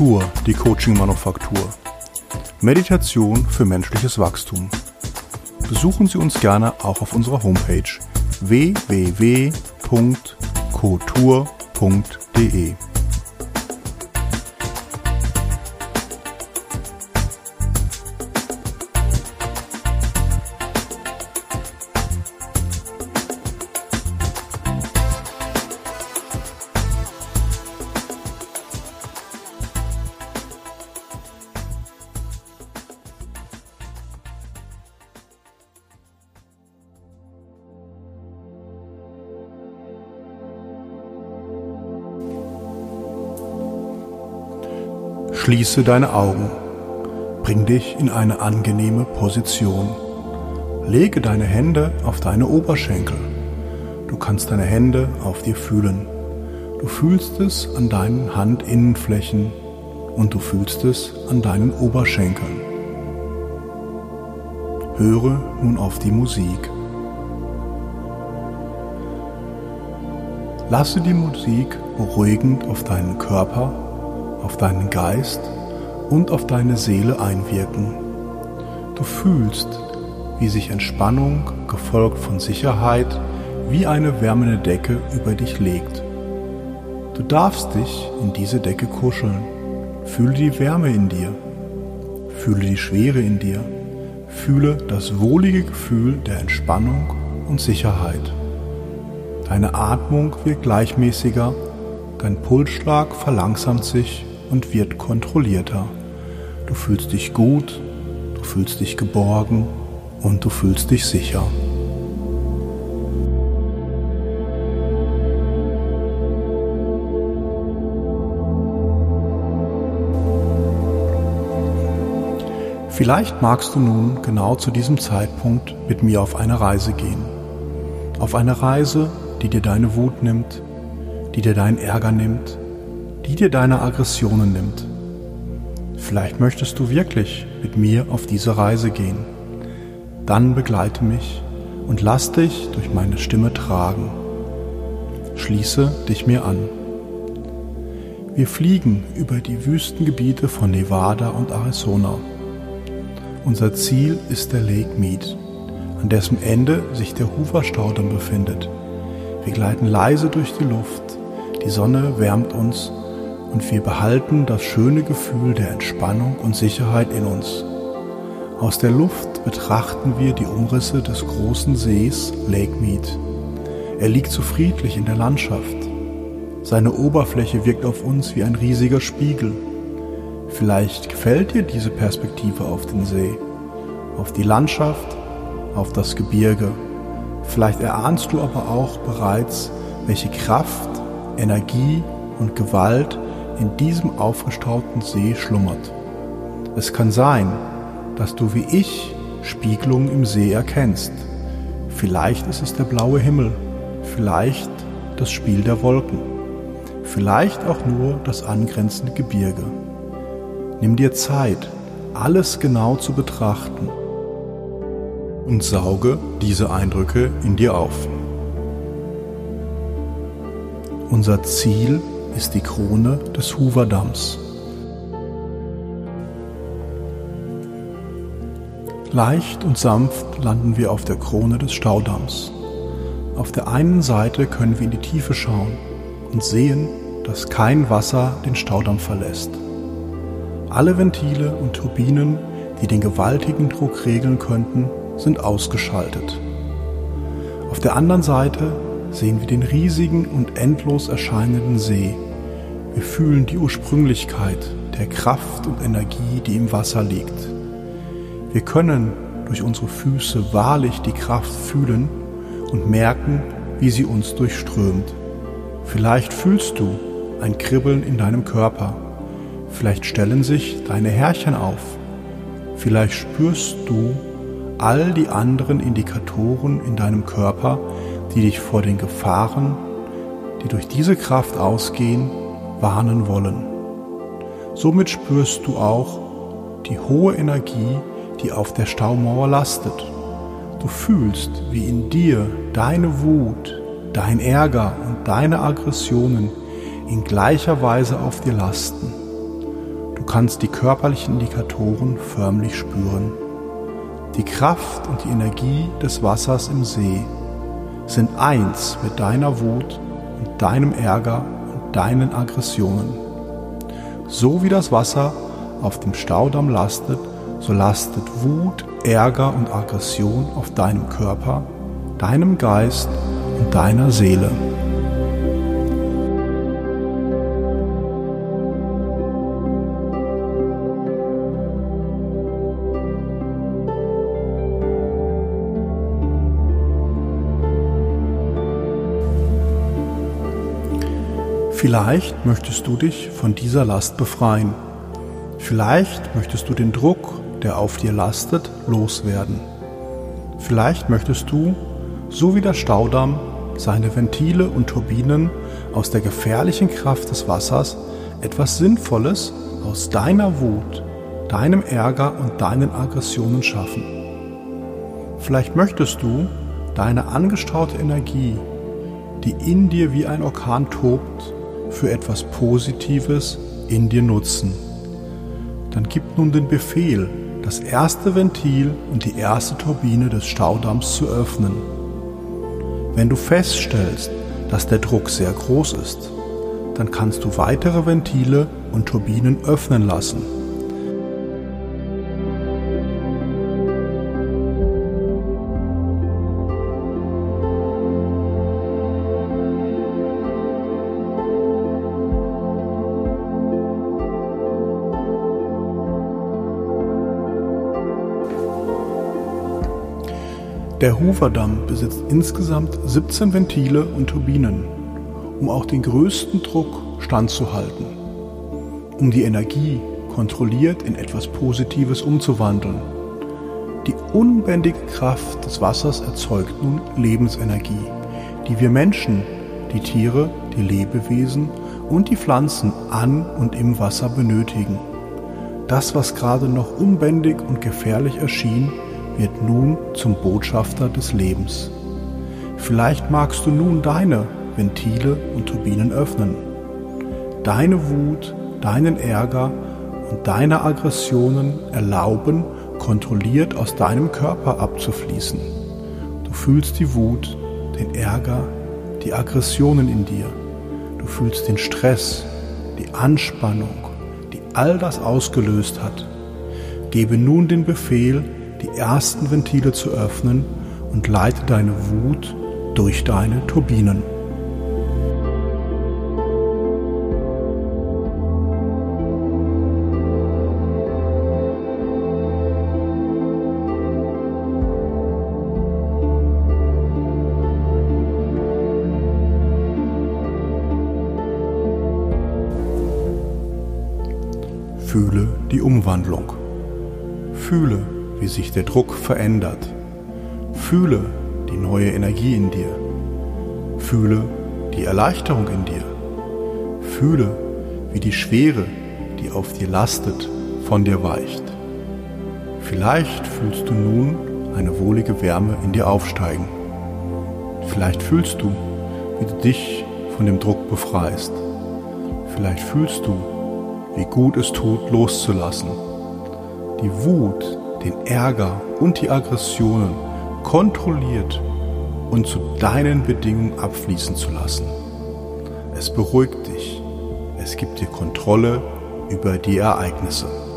Kultur, die Coaching-Manufaktur. Meditation für menschliches Wachstum. Besuchen Sie uns gerne auch auf unserer Homepage www.kotur.de. Schließe deine Augen. Bring dich in eine angenehme Position. Lege deine Hände auf deine Oberschenkel. Du kannst deine Hände auf dir fühlen. Du fühlst es an deinen Handinnenflächen und du fühlst es an deinen Oberschenkeln. Höre nun auf die Musik. Lasse die Musik beruhigend auf deinen Körper auf deinen Geist und auf deine Seele einwirken. Du fühlst, wie sich Entspannung, gefolgt von Sicherheit, wie eine wärmende Decke über dich legt. Du darfst dich in diese Decke kuscheln. Fühle die Wärme in dir. Fühle die Schwere in dir. Fühle das wohlige Gefühl der Entspannung und Sicherheit. Deine Atmung wird gleichmäßiger, dein Pulsschlag verlangsamt sich und wird kontrollierter. Du fühlst dich gut, du fühlst dich geborgen und du fühlst dich sicher. Vielleicht magst du nun genau zu diesem Zeitpunkt mit mir auf eine Reise gehen. Auf eine Reise, die dir deine Wut nimmt, die dir deinen Ärger nimmt, die dir deine Aggressionen nimmt. Vielleicht möchtest du wirklich mit mir auf diese Reise gehen. Dann begleite mich und lass dich durch meine Stimme tragen. Schließe dich mir an. Wir fliegen über die Wüstengebiete von Nevada und Arizona. Unser Ziel ist der Lake Mead, an dessen Ende sich der Hoover-Staudamm befindet. Wir gleiten leise durch die Luft. Die Sonne wärmt uns und wir behalten das schöne Gefühl der Entspannung und Sicherheit in uns. Aus der Luft betrachten wir die Umrisse des großen Sees Lake Mead. Er liegt so friedlich in der Landschaft. Seine Oberfläche wirkt auf uns wie ein riesiger Spiegel. Vielleicht gefällt dir diese Perspektive auf den See, auf die Landschaft, auf das Gebirge. Vielleicht erahnst du aber auch bereits, welche Kraft, Energie und Gewalt in diesem aufgestauten See schlummert. Es kann sein, dass du wie ich Spiegelungen im See erkennst. Vielleicht ist es der blaue Himmel, vielleicht das Spiel der Wolken, vielleicht auch nur das angrenzende Gebirge. Nimm dir Zeit, alles genau zu betrachten und sauge diese Eindrücke in dir auf. Unser Ziel ist die Krone des Hooverdamms. Leicht und sanft landen wir auf der Krone des Staudamms. Auf der einen Seite können wir in die Tiefe schauen und sehen, dass kein Wasser den Staudamm verlässt. Alle Ventile und Turbinen, die den gewaltigen Druck regeln könnten, sind ausgeschaltet. Auf der anderen Seite sehen wir den riesigen und endlos erscheinenden See. Wir fühlen die Ursprünglichkeit der Kraft und Energie, die im Wasser liegt. Wir können durch unsere Füße wahrlich die Kraft fühlen und merken, wie sie uns durchströmt. Vielleicht fühlst du ein Kribbeln in deinem Körper. Vielleicht stellen sich deine Härchen auf. Vielleicht spürst du all die anderen Indikatoren in deinem Körper, die dich vor den Gefahren, die durch diese Kraft ausgehen, warnen wollen. Somit spürst du auch die hohe Energie, die auf der Staumauer lastet. Du fühlst, wie in dir deine Wut, dein Ärger und deine Aggressionen in gleicher Weise auf dir lasten. kannst die körperlichen Indikatoren förmlich spüren. Die Kraft und die Energie des Wassers im See sind eins mit deiner Wut und deinem Ärger und deinen Aggressionen. So wie das Wasser auf dem Staudamm lastet, so lastet Wut, Ärger und Aggression auf deinem Körper, deinem Geist und deiner Seele. Vielleicht möchtest du dich von dieser Last befreien. Vielleicht möchtest du den Druck, der auf dir lastet, loswerden. Vielleicht möchtest du, so wie der Staudamm, seine Ventile und Turbinen aus der gefährlichen Kraft des Wassers etwas Sinnvolles aus deiner Wut, deinem Ärger und deinen Aggressionen schaffen. Vielleicht möchtest du deine angestaute Energie, die in dir wie ein Orkan tobt, für etwas Positives in dir nutzen. Dann gib nun den Befehl, das erste Ventil und die erste Turbine des Staudamms zu öffnen. Wenn du feststellst, dass der Druck sehr groß ist, dann kannst du weitere Ventile und Turbinen öffnen lassen. Der Hoover-Damm besitzt insgesamt 17 Ventile und Turbinen, um auch den größten Druck standzuhalten, um die Energie kontrolliert in etwas Positives umzuwandeln. Die unbändige Kraft des Wassers erzeugt nun Lebensenergie, die wir Menschen, die Tiere, die Lebewesen und die Pflanzen an und im Wasser benötigen. Das, was gerade noch unbändig und gefährlich erschien, wird nun zum Botschafter des Lebens. Vielleicht magst du nun deine Ventile und Turbinen öffnen. Deine Wut, deinen Ärger und deine Aggressionen erlauben, kontrolliert aus deinem Körper abzufließen. Du fühlst die Wut, den Ärger, die Aggressionen in dir. Du fühlst den Stress, die Anspannung, die all das ausgelöst hat. Gebe nun den Befehl, die ersten Ventile zu öffnen und leite deine Wut durch deine Turbinen. Fühle die Umwandlung. Fühle, wie sich der Druck verändert. Fühle die neue Energie in dir. Fühle die Erleichterung in dir. Fühle, wie die Schwere, die auf dir lastet, von dir weicht. Vielleicht fühlst du nun eine wohlige Wärme in dir aufsteigen. Vielleicht fühlst du, wie du dich von dem Druck befreist. Vielleicht fühlst du, wie gut es tut, loszulassen. Die Wut, den Ärger und die Aggressionen kontrolliert und zu deinen Bedingungen abfließen zu lassen. Es beruhigt dich. Es gibt dir Kontrolle über die Ereignisse.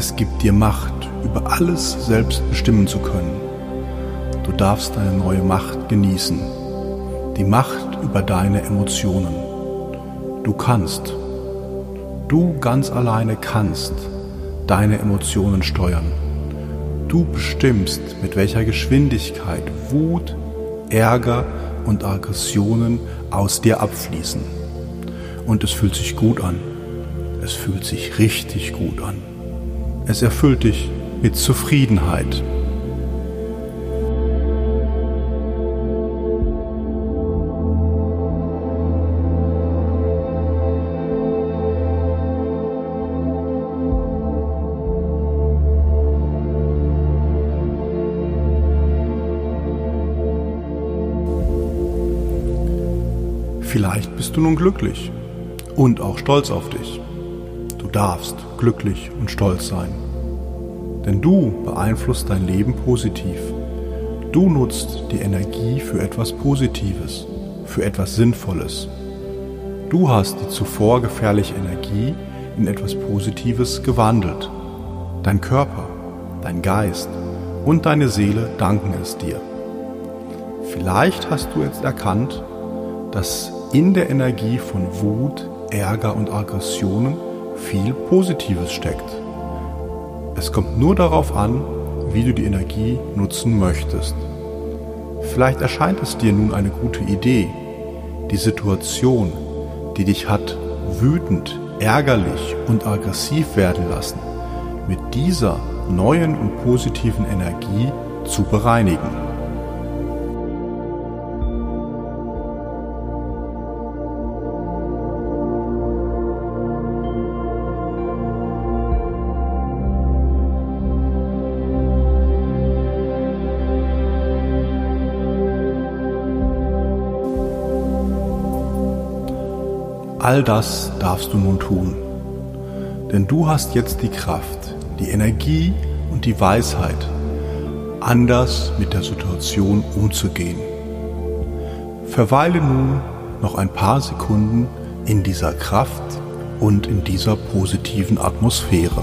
Es gibt dir Macht, über alles selbst bestimmen zu können. Du darfst deine neue Macht genießen. Die Macht über deine Emotionen. Du kannst. Du ganz alleine kannst deine Emotionen steuern. Du bestimmst, mit welcher Geschwindigkeit Wut, Ärger und Aggressionen aus dir abfließen. Und es fühlt sich gut an. Es fühlt sich richtig gut an. Es erfüllt dich mit Zufriedenheit. Vielleicht bist du nun glücklich und auch stolz auf dich. Darfst glücklich und stolz sein. Denn du beeinflusst dein Leben positiv. Du nutzt die Energie für etwas Positives, für etwas Sinnvolles. Du hast die zuvor gefährliche Energie in etwas Positives gewandelt. Dein Körper, dein Geist und deine Seele danken es dir. Vielleicht hast du jetzt erkannt, dass in der Energie von Wut, Ärger und Aggressionen viel Positives steckt. Es kommt nur darauf an, wie du die Energie nutzen möchtest. Vielleicht erscheint es dir nun eine gute Idee, die Situation, die dich hat wütend, ärgerlich und aggressiv werden lassen, mit dieser neuen und positiven Energie zu bereinigen. All das darfst du nun tun. Denn du hast jetzt die Kraft, die Energie und die Weisheit, anders mit der Situation umzugehen. Verweile nun noch ein paar Sekunden in dieser Kraft und in dieser positiven Atmosphäre.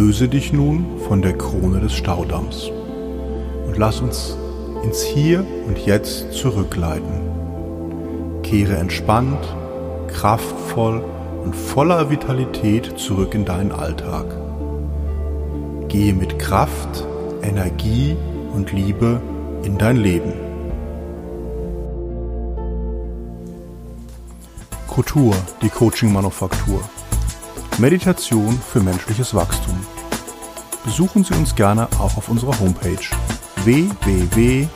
Löse dich nun von der Krone des Staudamms und lass uns ins Hier und Jetzt zurückleiten. Kehre entspannt, kraftvoll und voller Vitalität zurück in deinen Alltag. Gehe mit Kraft, Energie und Liebe in dein Leben. Kultur, die Coaching-Manufaktur. Meditation für menschliches Wachstum. Besuchen Sie uns gerne auch auf unserer Homepage www.kultur.de.